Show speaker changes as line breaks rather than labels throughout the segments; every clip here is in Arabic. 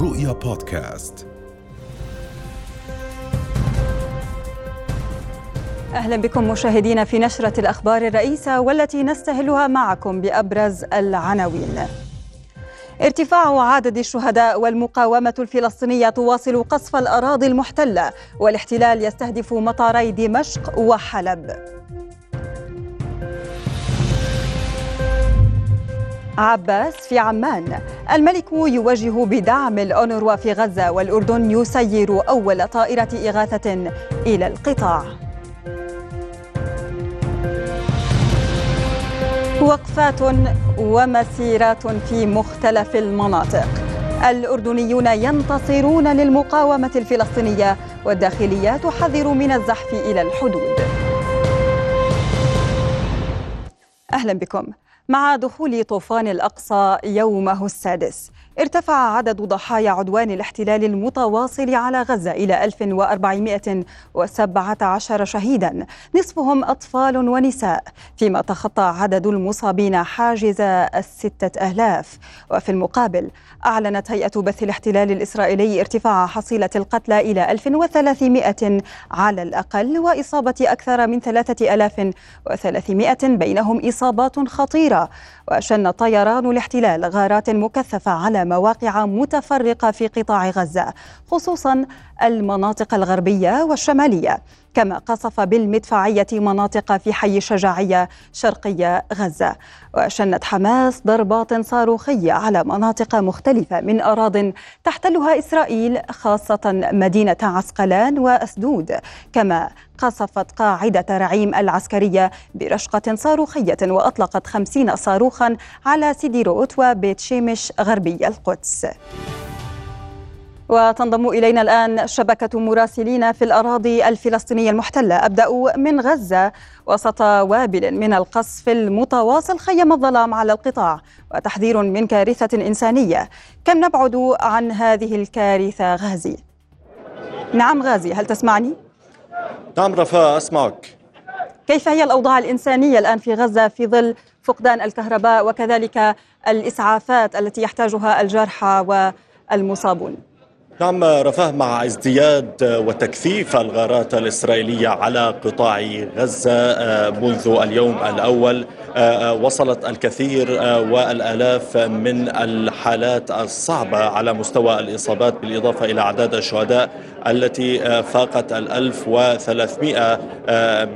رؤيا بودكاست
أهلا بكم مشاهدينا في نشرة الأخبار الرئيسة والتي نستهلها معكم بأبرز العناوين. ارتفاع عدد الشهداء والمقاومة الفلسطينية تواصل قصف الأراضي المحتلة والاحتلال يستهدف مطاري دمشق وحلب. عباس في عمان. الملك يوجه بدعم الأونروا في غزة والأردن يسير أول طائرة إغاثة إلى القطاع. وقفات ومسيرات في مختلف المناطق. الأردنيون ينتصرون للمقاومة الفلسطينية والداخلية تحذر من الزحف إلى الحدود. أهلا بكم. مع دخول طوفان الأقصى يومه السادس. ارتفع عدد ضحايا عدوان الاحتلال المتواصل على غزة إلى 1417 شهيدا. نصفهم أطفال ونساء فيما تخطى عدد المصابين حاجز الستة ألاف. وفي المقابل أعلنت هيئة بث الاحتلال الإسرائيلي ارتفاع حصيلة القتلى إلى 1300 على الأقل وإصابة أكثر من 3300 بينهم إصابات خطيرة. وشن طيران الاحتلال غارات مكثفة على مواقع متفرقة في قطاع غزة خصوصا المناطق الغربية والشمالية. كما قصف بالمدفعية مناطق في حي الشجاعية شرقية غزة. وشنت حماس ضربات صاروخية على مناطق مختلفة من أراض تحتلها إسرائيل خاصة مدينة عسقلان وأسدود. كما قصفت قاعدة رعيم العسكرية برشقة صاروخية وأطلقت خمسين صاروخا على سيديروت وبيت شيمش غربي القدس. وتنضم إلينا الآن شبكة مراسلين في الأراضي الفلسطينية المحتلة أبدأ من غزة وسط وابل من القصف المتواصل خيم الظلام على القطاع وتحذير من كارثة إنسانية كم نبعد عن هذه الكارثة غازي؟ نعم غازي هل تسمعني؟
نعم رفاء أسمعك
كيف هي الأوضاع الإنسانية الآن في غزة في ظل فقدان الكهرباء وكذلك الإسعافات التي يحتاجها الجرحى والمصابون؟
نعم رفاه مع ازدياد وتكثيف الغارات الإسرائيلية على قطاع غزة منذ اليوم الأول وصلت الكثير والآلاف من الحالات الصعبة على مستوى الإصابات بالإضافة إلى أعداد الشهداء التي فاقت الألف وثلاثمائة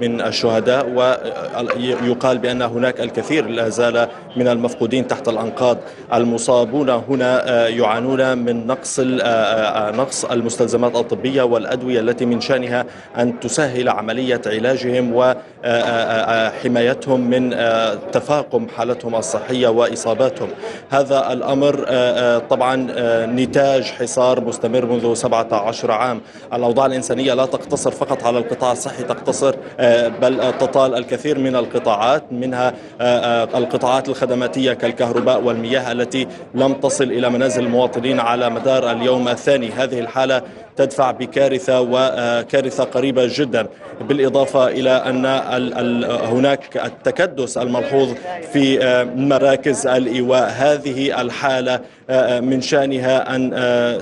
من الشهداء ويقال بأن هناك الكثير لا زال من المفقودين تحت الأنقاض المصابون. هنا يعانون من نقص نقص المستلزمات الطبية والأدوية التي من شأنها أن تسهل عملية علاجهم وحمايتهم من تفاقم حالتهم الصحية وإصاباتهم. هذا الأمر طبعا نتاج حصار مستمر منذ 17 عام. الأوضاع الإنسانية لا تقتصر فقط على القطاع الصحي تقتصر بل تطال الكثير من القطاعات منها القطاعات الخدماتية كالكهرباء والمياه التي لم تصل إلى منازل المواطنين على مدار اليوم الثاني. هذه الحالة تدفع بكارثة وكارثة قريبة جدا. بالإضافة إلى أن هناك التكدس الملحوظ في مراكز الإيواء. هذه الحالة من شأنها أن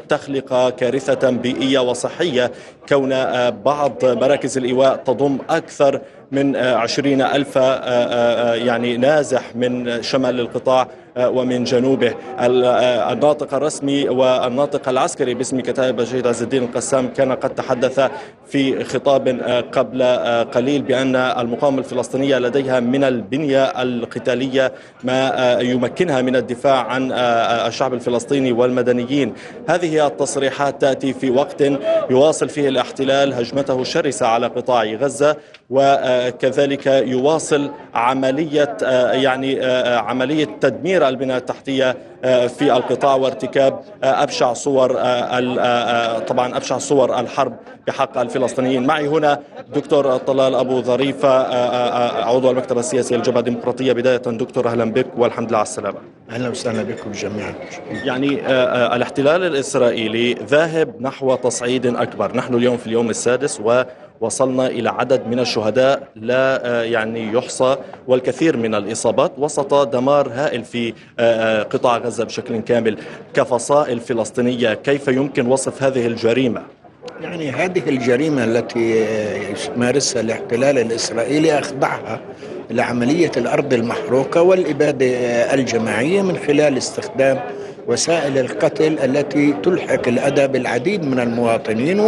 تخلق كارثة بيئية وصحية كون بعض مراكز الإيواء تضم أكثر من عشرين ألف يعني نازح من شمال القطاع. ومن جنوبه. الناطق الرسمي والناطق العسكري باسم كتائب الشهيد عز الدين القسام كان قد تحدث في خطاب قبل قليل بأن المقاومة الفلسطينية لديها من البنية القتالية ما يمكنها من الدفاع عن الشعب الفلسطيني والمدنيين. هذه التصريحات تأتي في وقت يواصل فيه الاحتلال هجمته الشرسة على قطاع غزة وكذلك يواصل عملية يعني عملية تدمير البنى التحتية في القطاع وارتكاب أبشع صور طبعا أبشع صور الحرب بحق الفلسطينيين. معي هنا دكتور طلال أبو ظريفة عضو المكتب السياسي للجبهة الديمقراطية. بداية دكتور أهلا بك والحمد لله على السلامة.
أهلا وسهلا بكم جميعا.
يعني الاحتلال الإسرائيلي ذاهب نحو تصعيد أكبر، نحن اليوم في اليوم السادس و وصلنا إلى عدد من الشهداء لا آه، يعني يحصى والكثير من الإصابات وسط دمار هائل في آه، آه، قطاع غزة بشكل كامل كفصائل فلسطينية كيف يمكن وصف هذه الجريمة؟
يعني هذه الجريمة التي يمارسها الاحتلال الإسرائيلي أخضعها لعملية الأرض المحروقة والإبادة الجماعية من خلال استخدام وسائل القتل التي تلحق الأذى بالعديد من المواطنين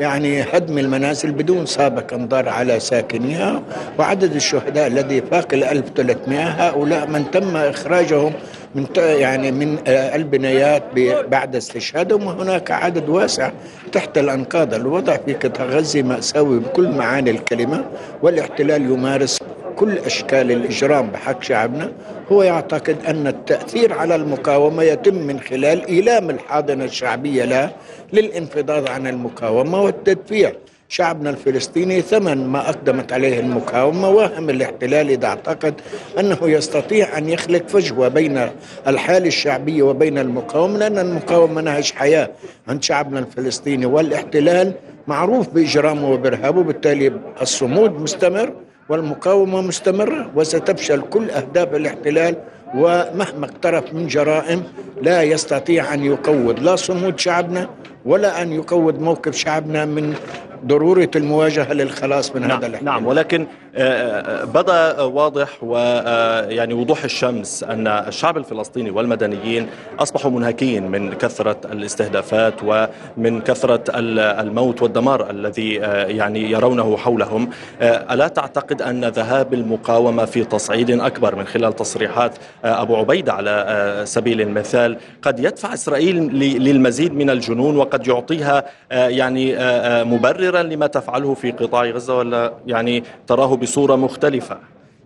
يعني هدم المنازل بدون سابق انظار على ساكنيها وعدد الشهداء الذي فاق ال 1300 هؤلاء من تم إخراجهم من يعني من آه، البنايات بعد استشهادهم وهناك عدد واسع تحت الأنقاض الوضع في قطاع غزة مأساوي بكل معاني الكلمة والاحتلال يمارس كل أشكال الإجرام بحق شعبنا هو يعتقد أن التأثير على المقاومة يتم من خلال إيلام الحاضنة الشعبية لها للانفضاض عن المقاومة والتدفيع. شعبنا الفلسطيني ثمن ما أقدمت عليه المقاومة وهم الاحتلال إذا اعتقد أنه يستطيع أن يخلق فجوة بين الحالة الشعبية وبين المقاومة لأن المقاومة نهج حياة عند شعبنا الفلسطيني. والإحتلال معروف بإجرامه وبإرهابه بالتالي الصمود مستمر. والمقاومة مستمرة وستفشل كل أهداف الاحتلال ومهما اقترف من جرائم لا يستطيع أن يقود لا صمود شعبنا ولا أن يقود موقف شعبنا من ضرورة المواجهة للخلاص من
نعم
هذا
الاحتلال نعم ولكن آه، آه، بدأ واضح ويعني وضوح الشمس أن الشعب الفلسطيني والمدنيين أصبحوا منهكين من كثرة الاستهدافات ومن كثرة الموت والدمار الذي آه، يعني يرونه حولهم. ألا تعتقد أن ذهاب المقاومة في تصعيد أكبر من خلال تصريحات أبو عبيدة على سبيل المثال قد يدفع إسرائيل للمزيد من الجنون وقد يعطيها يعني مبررا لما تفعله في قطاع غزة ولا يعني تراه بصورة مختلفة؟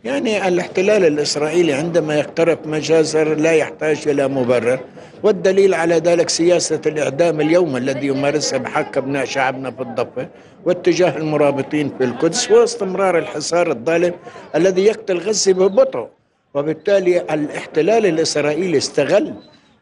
يعني الاحتلال الإسرائيلي عندما يقترب مجازر لا يحتاج إلى مبرر والدليل على ذلك سياسة الإعدام اليوم الذي يمارسها بحق أبناء شعبنا في الضفة واتجاه المرابطين في القدس واستمرار الحصار الظالم الذي يقتل غزة ببطء. وبالتالي الاحتلال الإسرائيلي استغل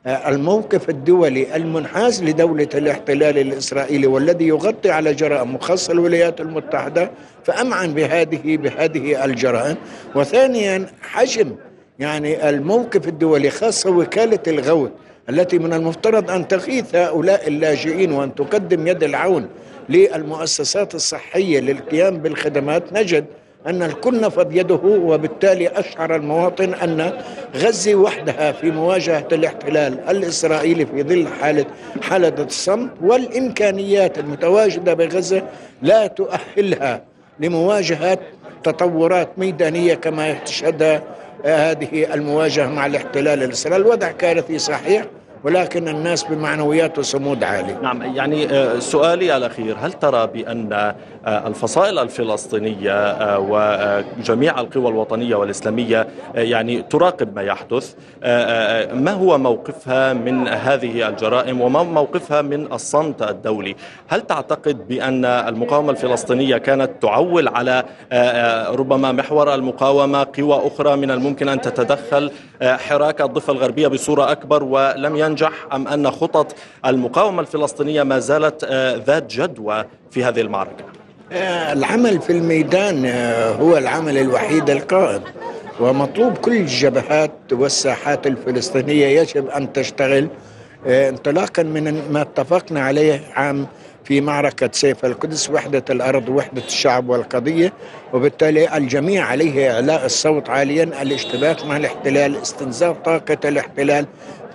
الموقف الدولي المنحاز لدولة الاحتلال الإسرائيلي والذي يغطي على جرائم وخاصة الولايات المتحدة فأمعن بهذه بهذه الجرائم. وثانيا حجم يعني الموقف الدولي خاصة وكالة الغوث التي من المفترض أن تغيث هؤلاء اللاجئين وأن تقدم يد العون للمؤسسات الصحية للقيام بالخدمات نجد أن الكل نفض يده وبالتالي أشعر المواطن أن غزة وحدها في مواجهة الاحتلال الإسرائيلي في ظل حالة حالة الصمت والإمكانيات المتواجدة بغزة لا تؤهلها لمواجهة تطورات ميدانية كما تشهدها هذه المواجهة مع الاحتلال الإسرائيلي. الوضع كارثي صحيح. ولكن الناس بمعنويات وصمود عالي.
نعم يعني آه، سؤالي الأخير هل ترى بأن آه، الفصائل الفلسطينية آه، وجميع القوى الوطنية والإسلامية يعني تراقب ما يحدث؟ ما هو موقفها من هذه الجرائم وما موقفها من الصمت الدولي؟ هل تعتقد بأن المقاومة الفلسطينية كانت تعول على ربما محور المقاومة قوى أخرى من الممكن أن تتدخل حراك الضفة الغربية بصورة أكبر ولم ينجح؟ تنجح أم أن خطط المقاومة الفلسطينية ما زالت آه، ذات جدوى في هذه المعركة؟
آه، العمل في الميدان آه، هو العمل الوحيد القائم ومطلوب كل الجبهات والساحات الفلسطينية يجب أن تشتغل انطلاقا من ما اتفقنا عليه عام في معركة سيف القدس وحدة الأرض وحدة الشعب والقضية وبالتالي الجميع عليه إعلاء الصوت عاليا الاشتباك مع الاحتلال استنزاف طاقة الاحتلال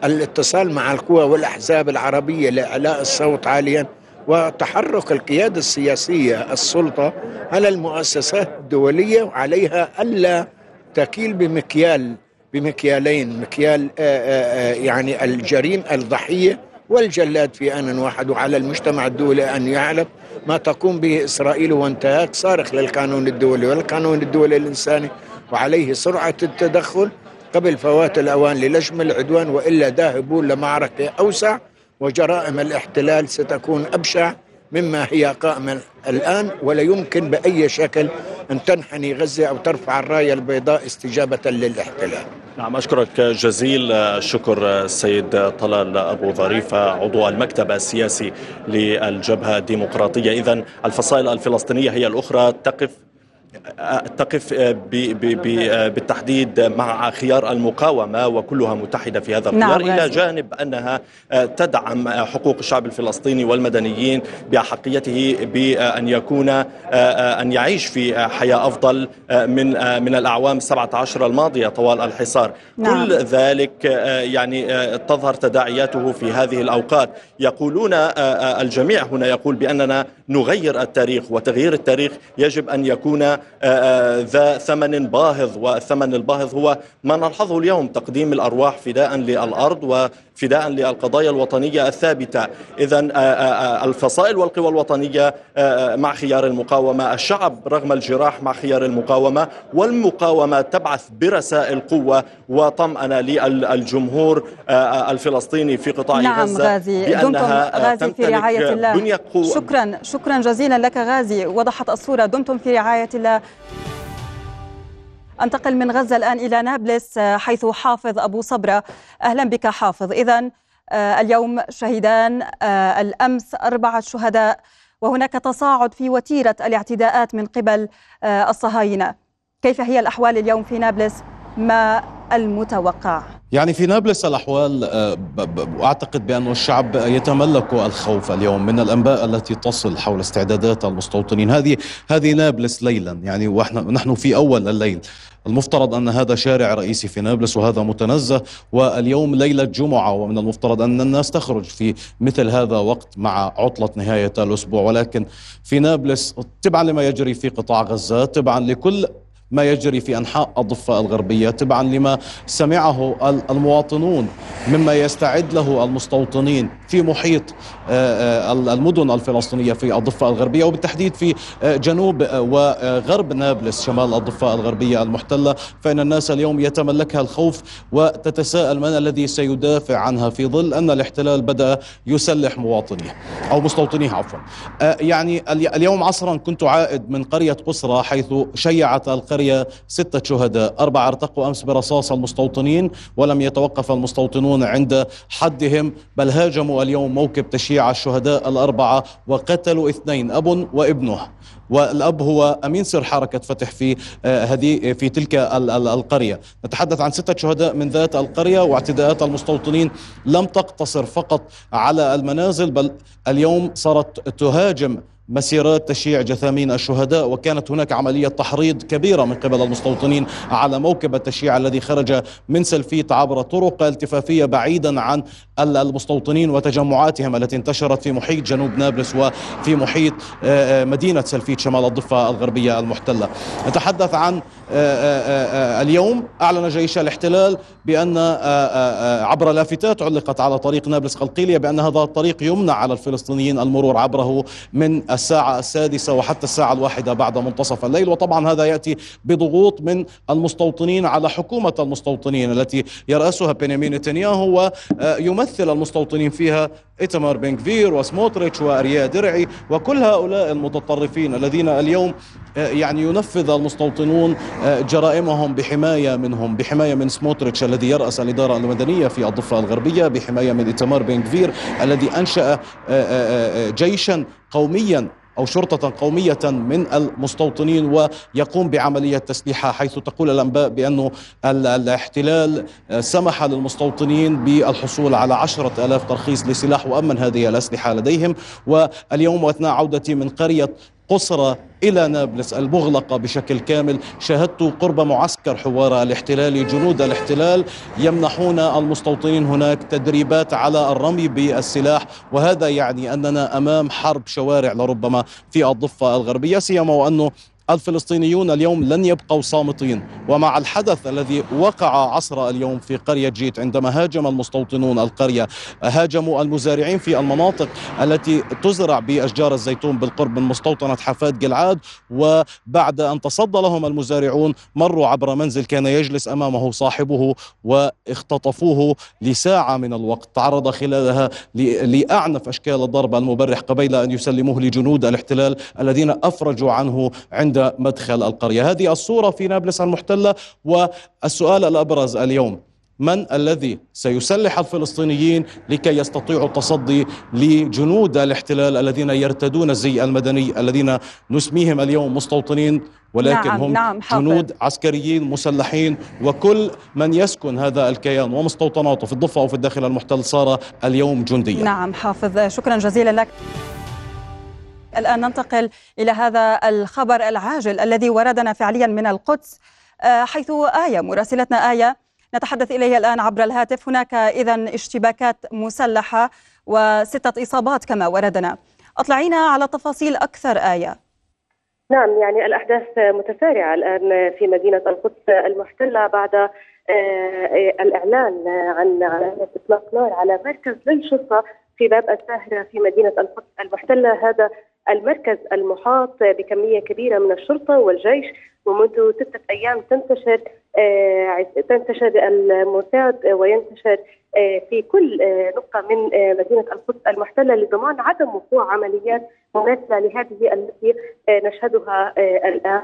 الاتصال مع القوى والأحزاب العربية لإعلاء الصوت عاليا وتحرك القيادة السياسية السلطة على المؤسسات الدولية وعليها ألا تكيل بمكيال بمكيالين مكيال آه، آه، آه، يعني الجريم الضحية والجلاد في آن واحد وعلى المجتمع الدولي أن يعلم ما تقوم به إسرائيل وانتهاك صارخ للقانون الدولي والقانون الدولي الإنساني وعليه سرعة التدخل قبل فوات الأوان للجم العدوان وإلا ذاهبون لمعركة أوسع وجرائم الاحتلال ستكون أبشع مما هي قائمة الآن ولا يمكن بأي شكل أن تنحني غزة أو ترفع الراية البيضاء استجابة للاحتلال.
نعم أشكرك جزيل. الشكر السيد طلال أبو ظريفة عضو المكتب السياسي للجبهة الديمقراطية. إذا الفصائل الفلسطينية هي الأخرى. تقف. تقف بالتحديد مع خيار المقاومة وكلها متحدة في هذا الخيار نعم إلى جانب أنها تدعم حقوق الشعب الفلسطيني والمدنيين بأحقيته بأن يكون أن يعيش في حياة أفضل من من الأعوام 17 الماضية طوال الحصار. نعم. كل ذلك يعني تظهر تداعياته في هذه الأوقات. يقولون الجميع هنا يقول بأننا نغير التاريخ وتغيير التاريخ يجب أن يكون ذا ثمن باهظ والثمن الباهظ هو ما نلحظه اليوم تقديم الأرواح فداء للأرض وفداء للقضايا الوطنية الثابتة. إذا الفصائل والقوى الوطنية مع خيار المقاومة الشعب رغم الجراح مع خيار المقاومة والمقاومة تبعث برسائل قوة وطمأنة للجمهور الفلسطيني في قطاع
نعم
غزة
غازي. بأنها غازي في رعاية الله. شكرا شكرا جزيلا لك غازي. وضحت الصورة. دمتم في رعاية الله. أنتقل من غزة الآن إلى نابلس حيث حافظ أبو صبرة. أهلا بك حافظ. اذا اليوم شهيدان الأمس أربعة شهداء وهناك تصاعد في وتيرة الاعتداءات من قبل الصهاينة. كيف هي الأحوال اليوم في نابلس؟ ما المتوقع؟
يعني في نابلس الأحوال أعتقد بأن الشعب يتملك الخوف اليوم من الأنباء التي تصل حول استعدادات المستوطنين. هذه هذه نابلس ليلا. يعني ونحن نحن في أول الليل. المفترض أن هذا شارع رئيسي في نابلس وهذا متنزه واليوم ليلة جمعة ومن المفترض أن الناس تخرج في مثل هذا وقت مع عطلة نهاية الأسبوع. ولكن في نابلس تبعا لما يجري في قطاع غزة تبعا لكل ما يجري في أنحاء الضفة الغربية تبعا لما سمعه المواطنون مما يستعد له المستوطنين في محيط المدن الفلسطينية في الضفة الغربية وبالتحديد في آه، جنوب وغرب نابلس شمال الضفة الغربية المحتلة. فإن الناس اليوم يتملكها الخوف وتتساءل من الذي سيدافع عنها في ظل أن الاحتلال بدأ يسلح مواطنيه أو مستوطنيه عفوا. يعني اليوم عصرا كنت عائد من قرية قسرى حيث شيعت القرية ستة شهداء. أربعة ارتقوا أمس برصاص المستوطنين ولم يتوقف المستوطنون عند حدهم بل هاجموا اليوم موكب تشييع الشهداء الأربعة وقتلوا اثنين أب وابنه. والأب هو أمين سر حركة فتح في آه، هذه في تلك القرية. نتحدث عن ستة شهداء من ذات القرية واعتداءات المستوطنين لم تقتصر فقط على المنازل بل اليوم صارت تهاجم مسيرات تشييع جثامين الشهداء وكانت هناك عملية تحريض كبيرة من قبل المستوطنين على موكب التشييع الذي خرج من سلفيت عبر طرق التفافية بعيدا عن المستوطنين وتجمعاتهم التي انتشرت في محيط جنوب نابلس وفي محيط آه، آه، مدينة سلفيت شمال الضفة الغربية المحتلة. نتحدث عن آه، اليوم أعلن جيش الاحتلال بأن عبر لافتات علقت على طريق نابلس قلقيلية بأن هذا الطريق يمنع على الفلسطينيين المرور عبره من الساعة السادسة وحتى الساعة الواحدة بعد منتصف الليل. وطبعا هذا يأتي بضغوط من المستوطنين على حكومة المستوطنين التي يرأسها بنيامين نتنياهو ويمثل المستوطنين فيها إتمار بنكفير وسموتريتش وأريا درعي وكل هؤلاء المتطرفين الذين اليوم يعني ينفذ المستوطنون جرائمهم بحماية منهم بحماية من سموتريتش الذي يرأس الإدارة المدنية في الضفة الغربية بحماية من إتمار بنكفير الذي أنشأ جيشا قوميا أو شرطة قومية من المستوطنين ويقوم بعملية تسليحها حيث تقول الأنباء بأن الاحتلال سمح للمستوطنين بالحصول على عشرة ألاف ترخيص لسلاح وأمن هذه الأسلحة لديهم. واليوم وأثناء عودتي من قرية قصرى إلى نابلس المغلقة بشكل كامل. شاهدت قرب معسكر حوار الاحتلال جنود الاحتلال يمنحون المستوطنين هناك تدريبات على الرمي بالسلاح وهذا يعني أننا أمام حرب شوارع لربما في الضفة الغربية سيما وأنه الفلسطينيون اليوم لن يبقوا صامتين. ومع الحدث الذي وقع عصر اليوم في قرية جيت عندما هاجم المستوطنون القرية هاجموا المزارعين في المناطق التي تزرع بأشجار الزيتون بالقرب من مستوطنة حفاد جلعاد. وبعد أن تصدى لهم المزارعون مروا عبر منزل كان يجلس أمامه صاحبه واختطفوه لساعة من الوقت. تعرض خلالها لأعنف أشكال الضرب المبرح قبيل أن يسلموه لجنود الاحتلال الذين أفرجوا عنه عند مدخل القرية. هذه الصورة في نابلس المحتلة والسؤال الأبرز اليوم من الذي سيسلح الفلسطينيين لكي يستطيعوا التصدي لجنود الاحتلال الذين يرتدون الزي المدني الذين نسميهم اليوم مستوطنين ولكن نعم هم نعم جنود عسكريين مسلحين وكل من يسكن هذا الكيان ومستوطناته في الضفة أو في الداخل المحتل صار اليوم جنديا.
نعم حافظ شكرا جزيلا لك. الآن ننتقل إلى هذا الخبر العاجل الذي وردنا فعليا من القدس آه، حيث آية مراسلتنا آية نتحدث إليها الآن عبر الهاتف. هناك إذا اشتباكات مسلحة وستة إصابات كما وردنا. أطلعينا على تفاصيل أكثر آية.
نعم يعني الأحداث متسارعة الآن في مدينة القدس المحتلة بعد آه، الإعلان عن إطلاق نار على مركز للشرطة في باب الساهرة في مدينة القدس المحتلة. هذا المركز المحاط بكمية كبيرة من الشرطة والجيش ومنذ ستة أيام تنتشر آه، تنتشر المساعد وينتشر آه، في كل آه، نقطة من مدينة القدس المحتلة لضمان عدم وقوع عمليات مماثلة لهذه التي نشهدها الآن.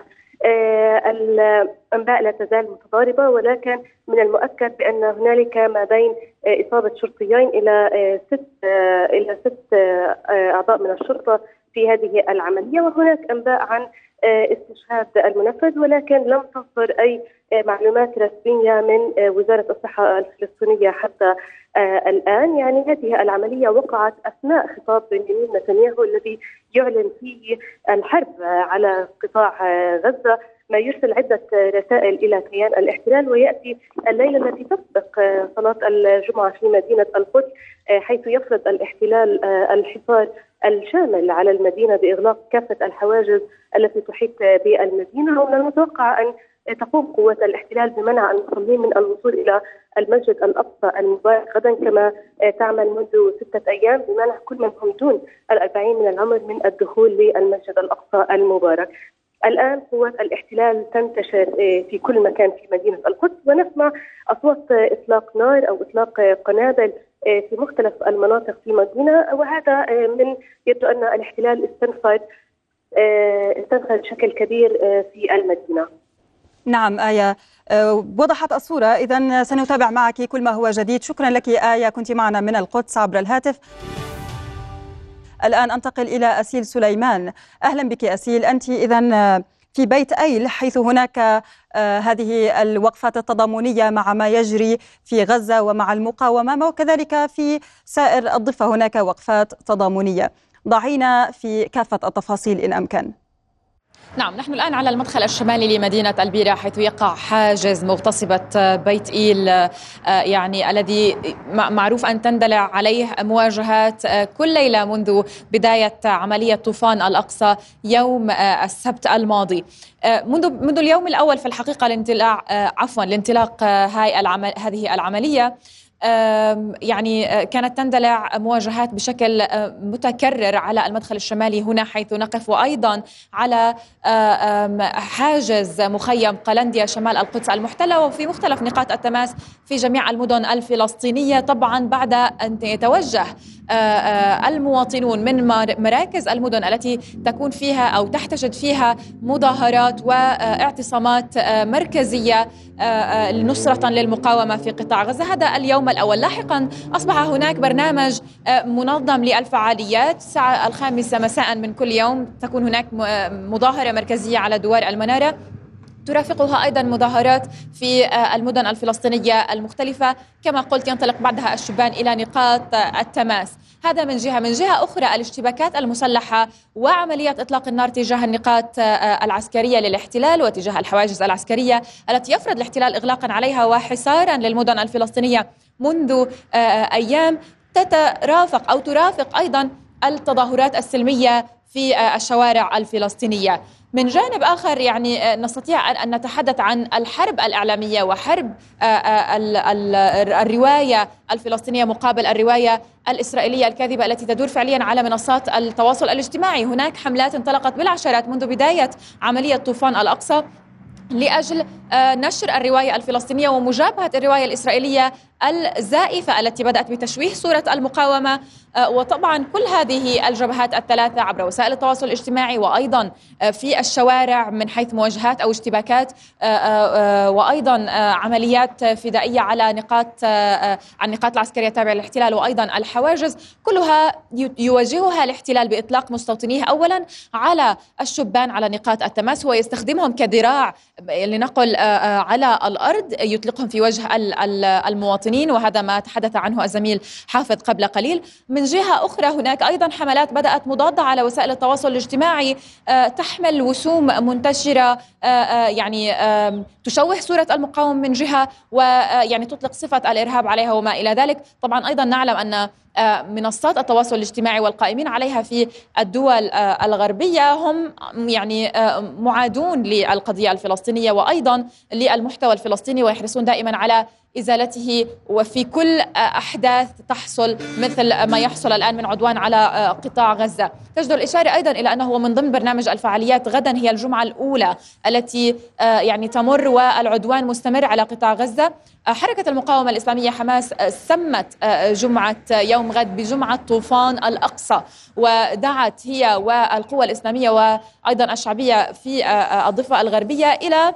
الأنباء لا تزال متضاربة ولكن من المؤكد بأن هنالك ما بين إصابة شرطيين إلى ست إلى ست أعضاء من الشرطة في هذه العملية وهناك أنباء عن آه، استشهاد المنفذ ولكن لم تصدر أي آه، معلومات رسمية من آه، وزارة الصحة الفلسطينية حتى الآن. يعني هذه العملية وقعت أثناء خطاب بنيامين نتنياهو الذي يعلن فيه الحرب على قطاع غزة. ما يرسل عدة رسائل إلى كيان الاحتلال ويأتي الليلة التي تسبق صلاة الجمعة في مدينة القدس حيث يفرض الاحتلال الحصار الشامل على المدينة بإغلاق كافة الحواجز التي تحيط بالمدينة ومن المتوقع أن تقوم قوات الاحتلال بمنع المصلين من الوصول إلى المسجد الأقصى المبارك غدا كما تعمل منذ ستة أيام بمنع كل من هم دون الأربعين من العمر من الدخول للمسجد الأقصى المبارك. الآن قوات الاحتلال تنتشر في كل مكان في مدينة القدس ونسمع أصوات إطلاق نار أو إطلاق قنابل في مختلف المناطق في المدينة وهذا من يبدو أن الاحتلال استنفذ استنفذ بشكل كبير في المدينة.
نعم آية. وضحت الصورة. إذا سنتابع معك كل ما هو جديد. شكرا لك آية. كنت معنا من القدس عبر الهاتف. الآن أنتقل إلى أسيل سليمان. أهلا بك أسيل. أنت إذا في بيت أيل حيث هناك آه، هذه الوقفات التضامنية مع ما يجري في غزة ومع المقاومة وكذلك في سائر الضفة هناك وقفات تضامنية. ضعينا في كافة التفاصيل إن أمكن.
نعم نحن الآن على المدخل الشمالي لمدينة البيرة حيث يقع حاجز مغتصبة بيت إيل آه، يعني الذي معروف أن تندلع عليه مواجهات آه، كل ليلة منذ بداية عملية طوفان الأقصى يوم آه، السبت الماضي. منذ منذ اليوم الأول في الحقيقة الانطلاق عفوا لانطلاق هاي العمل هذه العملية يعني آه، كانت تندلع مواجهات بشكل آه، متكرر على المدخل الشمالي هنا حيث نقف. وأيضا على آه، حاجز مخيم قلنديا شمال القدس المحتلة. وفي مختلف نقاط التماس في جميع المدن الفلسطينية. طبعا بعد أن يتوجه المواطنون من مراكز المدن التي تكون فيها أو تحتشد فيها مظاهرات واعتصامات مركزية نصرة للمقاومة في قطاع غزة. هذا اليوم اليوم الأول. لاحقا أصبح هناك برنامج آه، منظم للفعاليات. الساعة الخامسة مساء من كل يوم تكون هناك مظاهرة مركزية على دوار المنارة. ترافقها أيضا مظاهرات في آه، المدن الفلسطينية المختلفة كما قلت ينطلق بعدها الشبان إلى نقاط التماس. هذا من جهة. من جهة أخرى الاشتباكات المسلحة وعمليه إطلاق النار تجاه النقاط العسكرية للاحتلال وتجاه الحواجز العسكرية التي يفرض الاحتلال اغلاقا عليها وحصارا للمدن الفلسطينية منذ آه، آه، أيام تترافق أو ترافق أيضا التظاهرات السلمية في آه، الشوارع الفلسطينية. من جانب آخر يعني نستطيع أن نتحدث عن الحرب الإعلامية وحرب الرواية الفلسطينية مقابل الرواية الإسرائيلية الكاذبة التي تدور فعليا على منصات التواصل الاجتماعي. هناك حملات انطلقت بالعشرات منذ بداية عملية طوفان الأقصى. لأجل آه، نشر الرواية الفلسطينية ومجابهة الرواية الإسرائيلية الزائفة التي بدأت بتشويه صورة المقاومة. آه، وطبعا كل هذه الجبهات الثلاثة عبر وسائل التواصل الاجتماعي وأيضا آه، في الشوارع من حيث مواجهات أو اشتباكات وأيضا عمليات فدائية على نقاط النقاط العسكرية التابعه للاحتلال وأيضا الحواجز. كلها يواجهها الاحتلال بإطلاق مستوطنيه اولا على الشبان على نقاط التماس. هو يستخدمهم كذراع لنقل آه، آه، على الأرض يطلقهم في وجه المواطنين وهذا ما تحدث عنه الزميل حافظ قبل قليل. من جهة أخرى هناك أيضا حملات بدأت مضادة على وسائل التواصل الاجتماعي آه، تحمل وسوم منتشرة يعني تشوه صورة المقاومه من جهة ويعني تطلق صفة الإرهاب عليها وما إلى ذلك. طبعا أيضا نعلم أن منصات التواصل الاجتماعي والقائمين عليها في الدول الغربية. هم يعني معادون للقضية الفلسطينية وأيضا للمحتوى الفلسطيني ويحرصون دائما على إزالته وفي كل أحداث تحصل مثل ما يحصل الآن من عدوان على قطاع غزة، تجدر الإشارة أيضا إلى أنه من ضمن برنامج الفعاليات غدا هي الجمعة الأولى التي يعني تمر والعدوان مستمر على قطاع غزة، حركة المقاومة الإسلامية حماس سمت جمعة يوم غد بجمعة طوفان الأقصى ودعت هي والقوى الإسلامية وأيضا الشعبية في إلى آه، آه،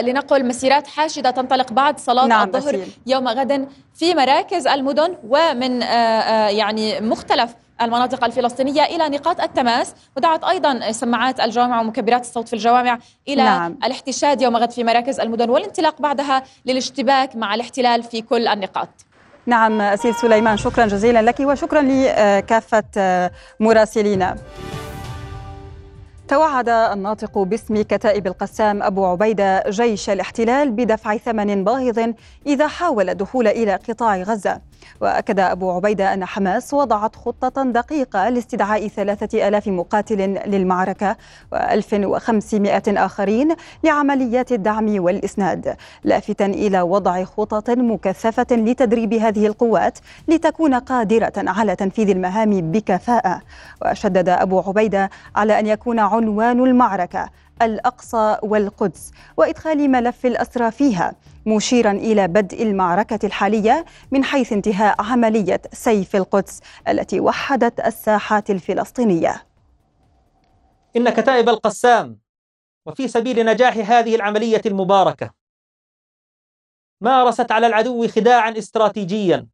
لنقل مسيرات حاشدة تنطلق بعد صلاة نعم الظهر بسيل. يوم غد في مراكز المدن ومن آه، يعني مختلف المناطق الفلسطينية إلى نقاط التماس ودعت أيضا سماعات الجوامع ومكبرات الصوت في الجوامع إلى نعم. الاحتشاد يوم غد في مراكز المدن والانطلاق بعدها للاشتباك مع الاحتلال في كل النقاط
نعم أسيل سليمان شكرا جزيلا لك وشكرا لكافة مراسلينا توعد الناطق باسم كتائب القسام أبو عبيدة جيش الاحتلال بدفع ثمن باهظ إذا حاول الدخول إلى قطاع غزة. وأكد أبو عبيدة أن حماس وضعت خطة دقيقة لاستدعاء ثلاثة ألاف مقاتل للمعركة و1500 آخرين لعمليات الدعم والإسناد لافتا إلى وضع خطط مكثفة لتدريب هذه القوات لتكون قادرة على تنفيذ المهام بكفاءة. وشدد أبو عبيدة على أن يكون عنوان المعركة الأقصى والقدس وإدخال ملف الأسرى فيها مشيرا إلى بدء المعركة الحالية من حيث انتهاء عملية سيف القدس التي وحدت الساحات الفلسطينية.
إن كتائب القسام وفي سبيل نجاح هذه العملية المباركة مارست على العدو خداعا استراتيجيا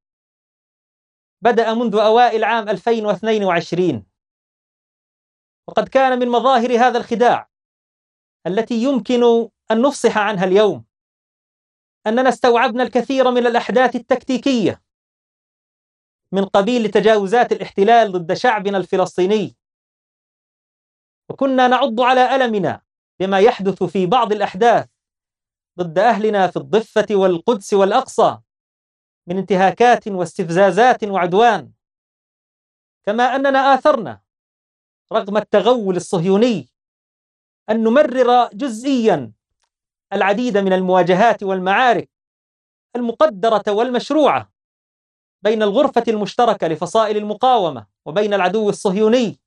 بدأ منذ أوائل عام 2022 وقد كان من مظاهر هذا الخداع التي يمكن أن نفصح عنها اليوم. أننا استوعبنا الكثير من الأحداث التكتيكية. من قبيل تجاوزات الاحتلال ضد شعبنا الفلسطيني. وكنا نعض على ألمنا بما يحدث في بعض الأحداث ضد أهلنا في الضفة والقدس والأقصى من انتهاكات واستفزازات وعدوان. كما أننا آثرنا رغم التغول الصهيوني أن نمرر جزئيا العديد من المواجهات والمعارك المقدرة والمشروعة بين الغرفة المشتركة لفصائل المقاومة وبين العدو الصهيوني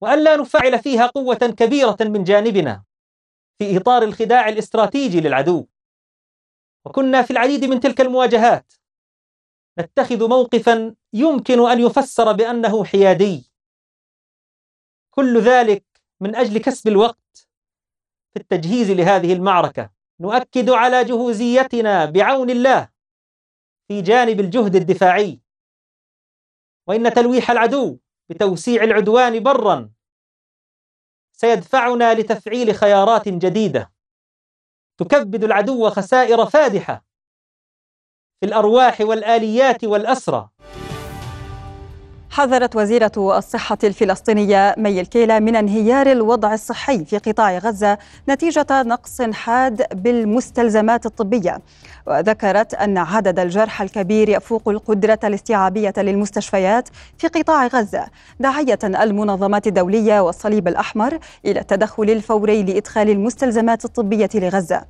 وألا نفعل فيها قوة كبيرة من جانبنا في إطار الخداع الاستراتيجي للعدو. وكنا في العديد من تلك المواجهات نتخذ موقفا يمكن أن يفسر بأنه حيادي. كل ذلك من أجل كسب الوقت في التجهيز لهذه المعركة. نؤكد على جهوزيتنا بعون الله في جانب الجهد الدفاعي. وإن تلويح العدو بتوسيع العدوان برا سيدفعنا لتفعيل خيارات جديدة. تكبد العدو خسائر فادحة في الأرواح والآليات والأسرى.
حذرت وزيرة الصحة الفلسطينية مي الكيلة من انهيار الوضع الصحي في قطاع غزة نتيجة نقص حاد بالمستلزمات الطبية. وذكرت أن عدد الجرحى الكبير يفوق القدرة الاستيعابية للمستشفيات في قطاع غزة داعية المنظمات الدولية والصليب الأحمر إلى التدخل الفوري لإدخال المستلزمات الطبية لغزة.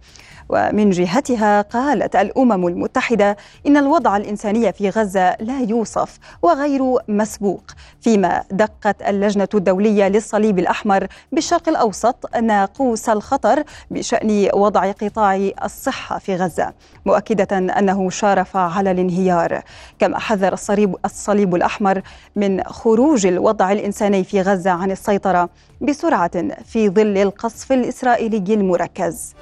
ومن جهتها قالت الأمم المتحدة إن الوضع الإنساني في غزة لا يوصف وغير مسبوق فيما دقت اللجنة الدولية للصليب الأحمر بالشرق الأوسط ناقوس الخطر بشأن وضع قطاع الصحة في غزة مؤكدة أنه شارف على الانهيار. كما حذر الصليب, الصليب الأحمر من خروج الوضع الإنساني في غزة عن السيطرة بسرعة في ظل القصف الإسرائيلي المركز.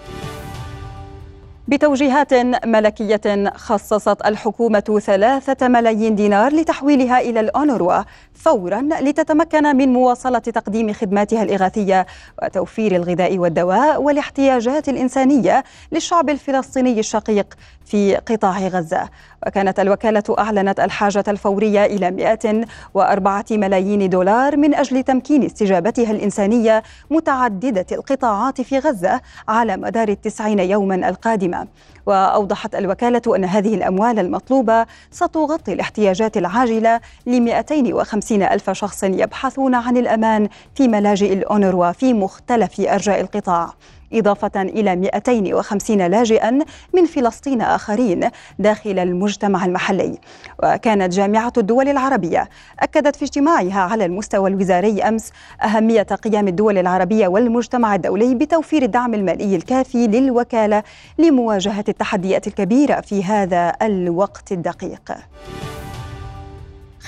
بتوجيهات ملكية خصصت الحكومة ثلاثة ملايين دينار لتحويلها إلى الأونروا فورا لتتمكن من مواصلة تقديم خدماتها الإغاثية وتوفير الغذاء والدواء والاحتياجات الإنسانية للشعب الفلسطيني الشقيق في قطاع غزة. وكانت الوكالة أعلنت الحاجة الفورية إلى 104 ملايين دولار من أجل تمكين استجابتها الإنسانية متعددة القطاعات في غزة على مدار التسعين يوما القادمة. وأوضحت الوكالة أن هذه الأموال المطلوبة ستغطي الاحتياجات العاجلة ل 250 ألف شخص يبحثون عن الأمان في ملاجئ الأونروا في مختلف أرجاء القطاع. إضافة إلى 250 لاجئا من فلسطين آخرين داخل المجتمع المحلي. وكانت جامعة الدول العربية أكدت في اجتماعها على المستوى الوزاري أمس أهمية قيام الدول العربية والمجتمع الدولي بتوفير الدعم المالي الكافي للوكالة لمواجهة التحديات الكبيرة في هذا الوقت الدقيق.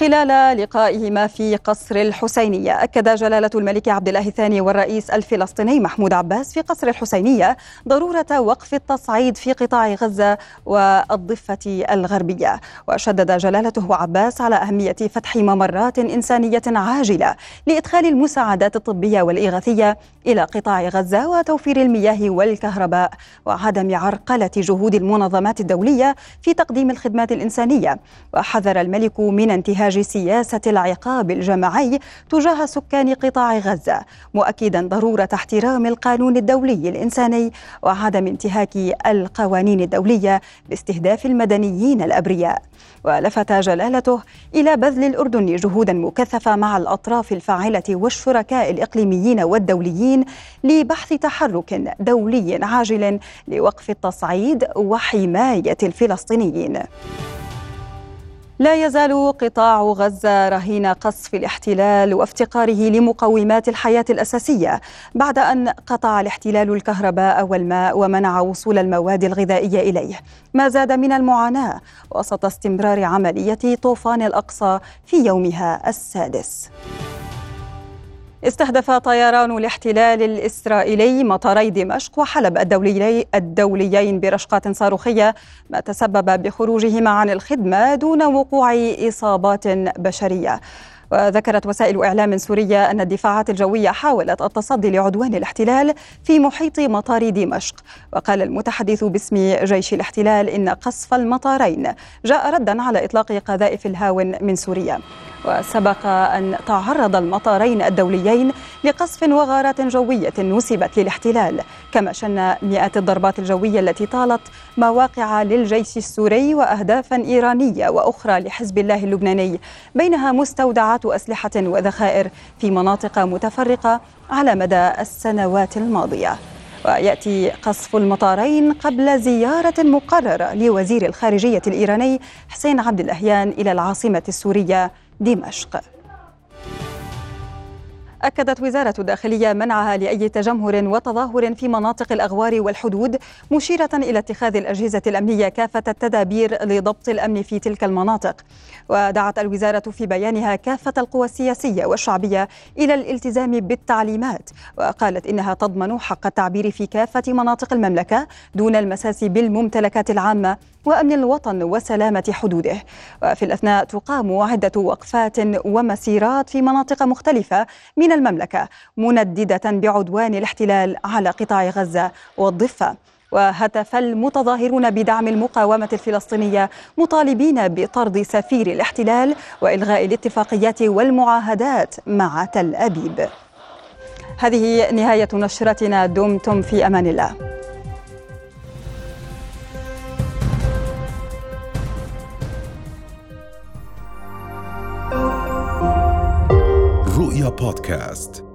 خلال لقائهما في قصر الحسينية. أكد جلالة الملك عبد الله الثاني والرئيس الفلسطيني محمود عباس في قصر الحسينية ضرورة وقف التصعيد في قطاع غزة والضفة الغربية. وشدد جلالته عباس على أهمية فتح ممرات إنسانية عاجلة لإدخال المساعدات الطبية والإغاثية إلى قطاع غزة وتوفير المياه والكهرباء وعدم عرقلة جهود المنظمات الدولية في تقديم الخدمات الإنسانية. وحذر الملك من انتهاج سياسة العقاب الجماعي تجاه سكان قطاع غزة مؤكدا ضرورة احترام القانون الدولي الإنساني وعدم انتهاك القوانين الدولية باستهداف المدنيين الأبرياء. ولفت جلالته إلى بذل الأردن جهودا مكثفة مع الأطراف الفاعلة والشركاء الإقليميين والدوليين لبحث تحرك دولي عاجل لوقف التصعيد وحماية الفلسطينيين. لا يزال قطاع غزة رهين قصف الاحتلال وافتقاره لمقومات الحياة الأساسية بعد أن قطع الاحتلال الكهرباء والماء ومنع وصول المواد الغذائية إليه. ما زاد من المعاناة وسط استمرار عملية طوفان الأقصى في يومها السادس. استهدف طيران الاحتلال الإسرائيلي مطاري دمشق وحلب الدولي الدوليين برشقات صاروخية ما تسبب بخروجهما عن الخدمة دون وقوع إصابات بشرية. وذكرت وسائل إعلام سورية أن الدفاعات الجوية حاولت التصدي لعدوان الاحتلال في محيط مطار دمشق. وقال المتحدث باسم جيش الاحتلال إن قصف المطارين جاء ردا على إطلاق قذائف الهاون من سوريا. وسبق أن تعرض المطارين الدوليين لقصف وغارات جوية نسبت للاحتلال كما شن مئات الضربات الجوية التي طالت مواقع للجيش السوري وأهدافا إيرانية وأخرى لحزب الله اللبناني بينها مستودعات أسلحة وذخائر في مناطق متفرقة على مدى السنوات الماضية. ويأتي قصف المطارين قبل زيارة مقرره لوزير الخارجية الإيراني حسين عبد الأهيان إلى العاصمة السورية دمشق. أكدت وزارة الداخلية منعها لأي تجمهر وتظاهر في مناطق الأغوار والحدود مشيرة إلى اتخاذ الأجهزة الأمنية كافة التدابير لضبط الأمن في تلك المناطق. ودعت الوزارة في بيانها كافة القوى السياسية والشعبية إلى الالتزام بالتعليمات. وقالت إنها تضمن حق التعبير في كافة مناطق المملكة دون المساس بالممتلكات العامة وأمن الوطن وسلامة حدوده. وفي الأثناء تقام عدة وقفات ومسيرات في مناطق مختلفة من المملكة منددة بعدوان الاحتلال على قطاع غزة والضفة. وهتف المتظاهرون بدعم المقاومة الفلسطينية مطالبين بطرد سفير الاحتلال وإلغاء الاتفاقيات والمعاهدات مع تل أبيب. هذه نهاية نشرتنا. دمتم في أمان الله.
رؤيا بودكاست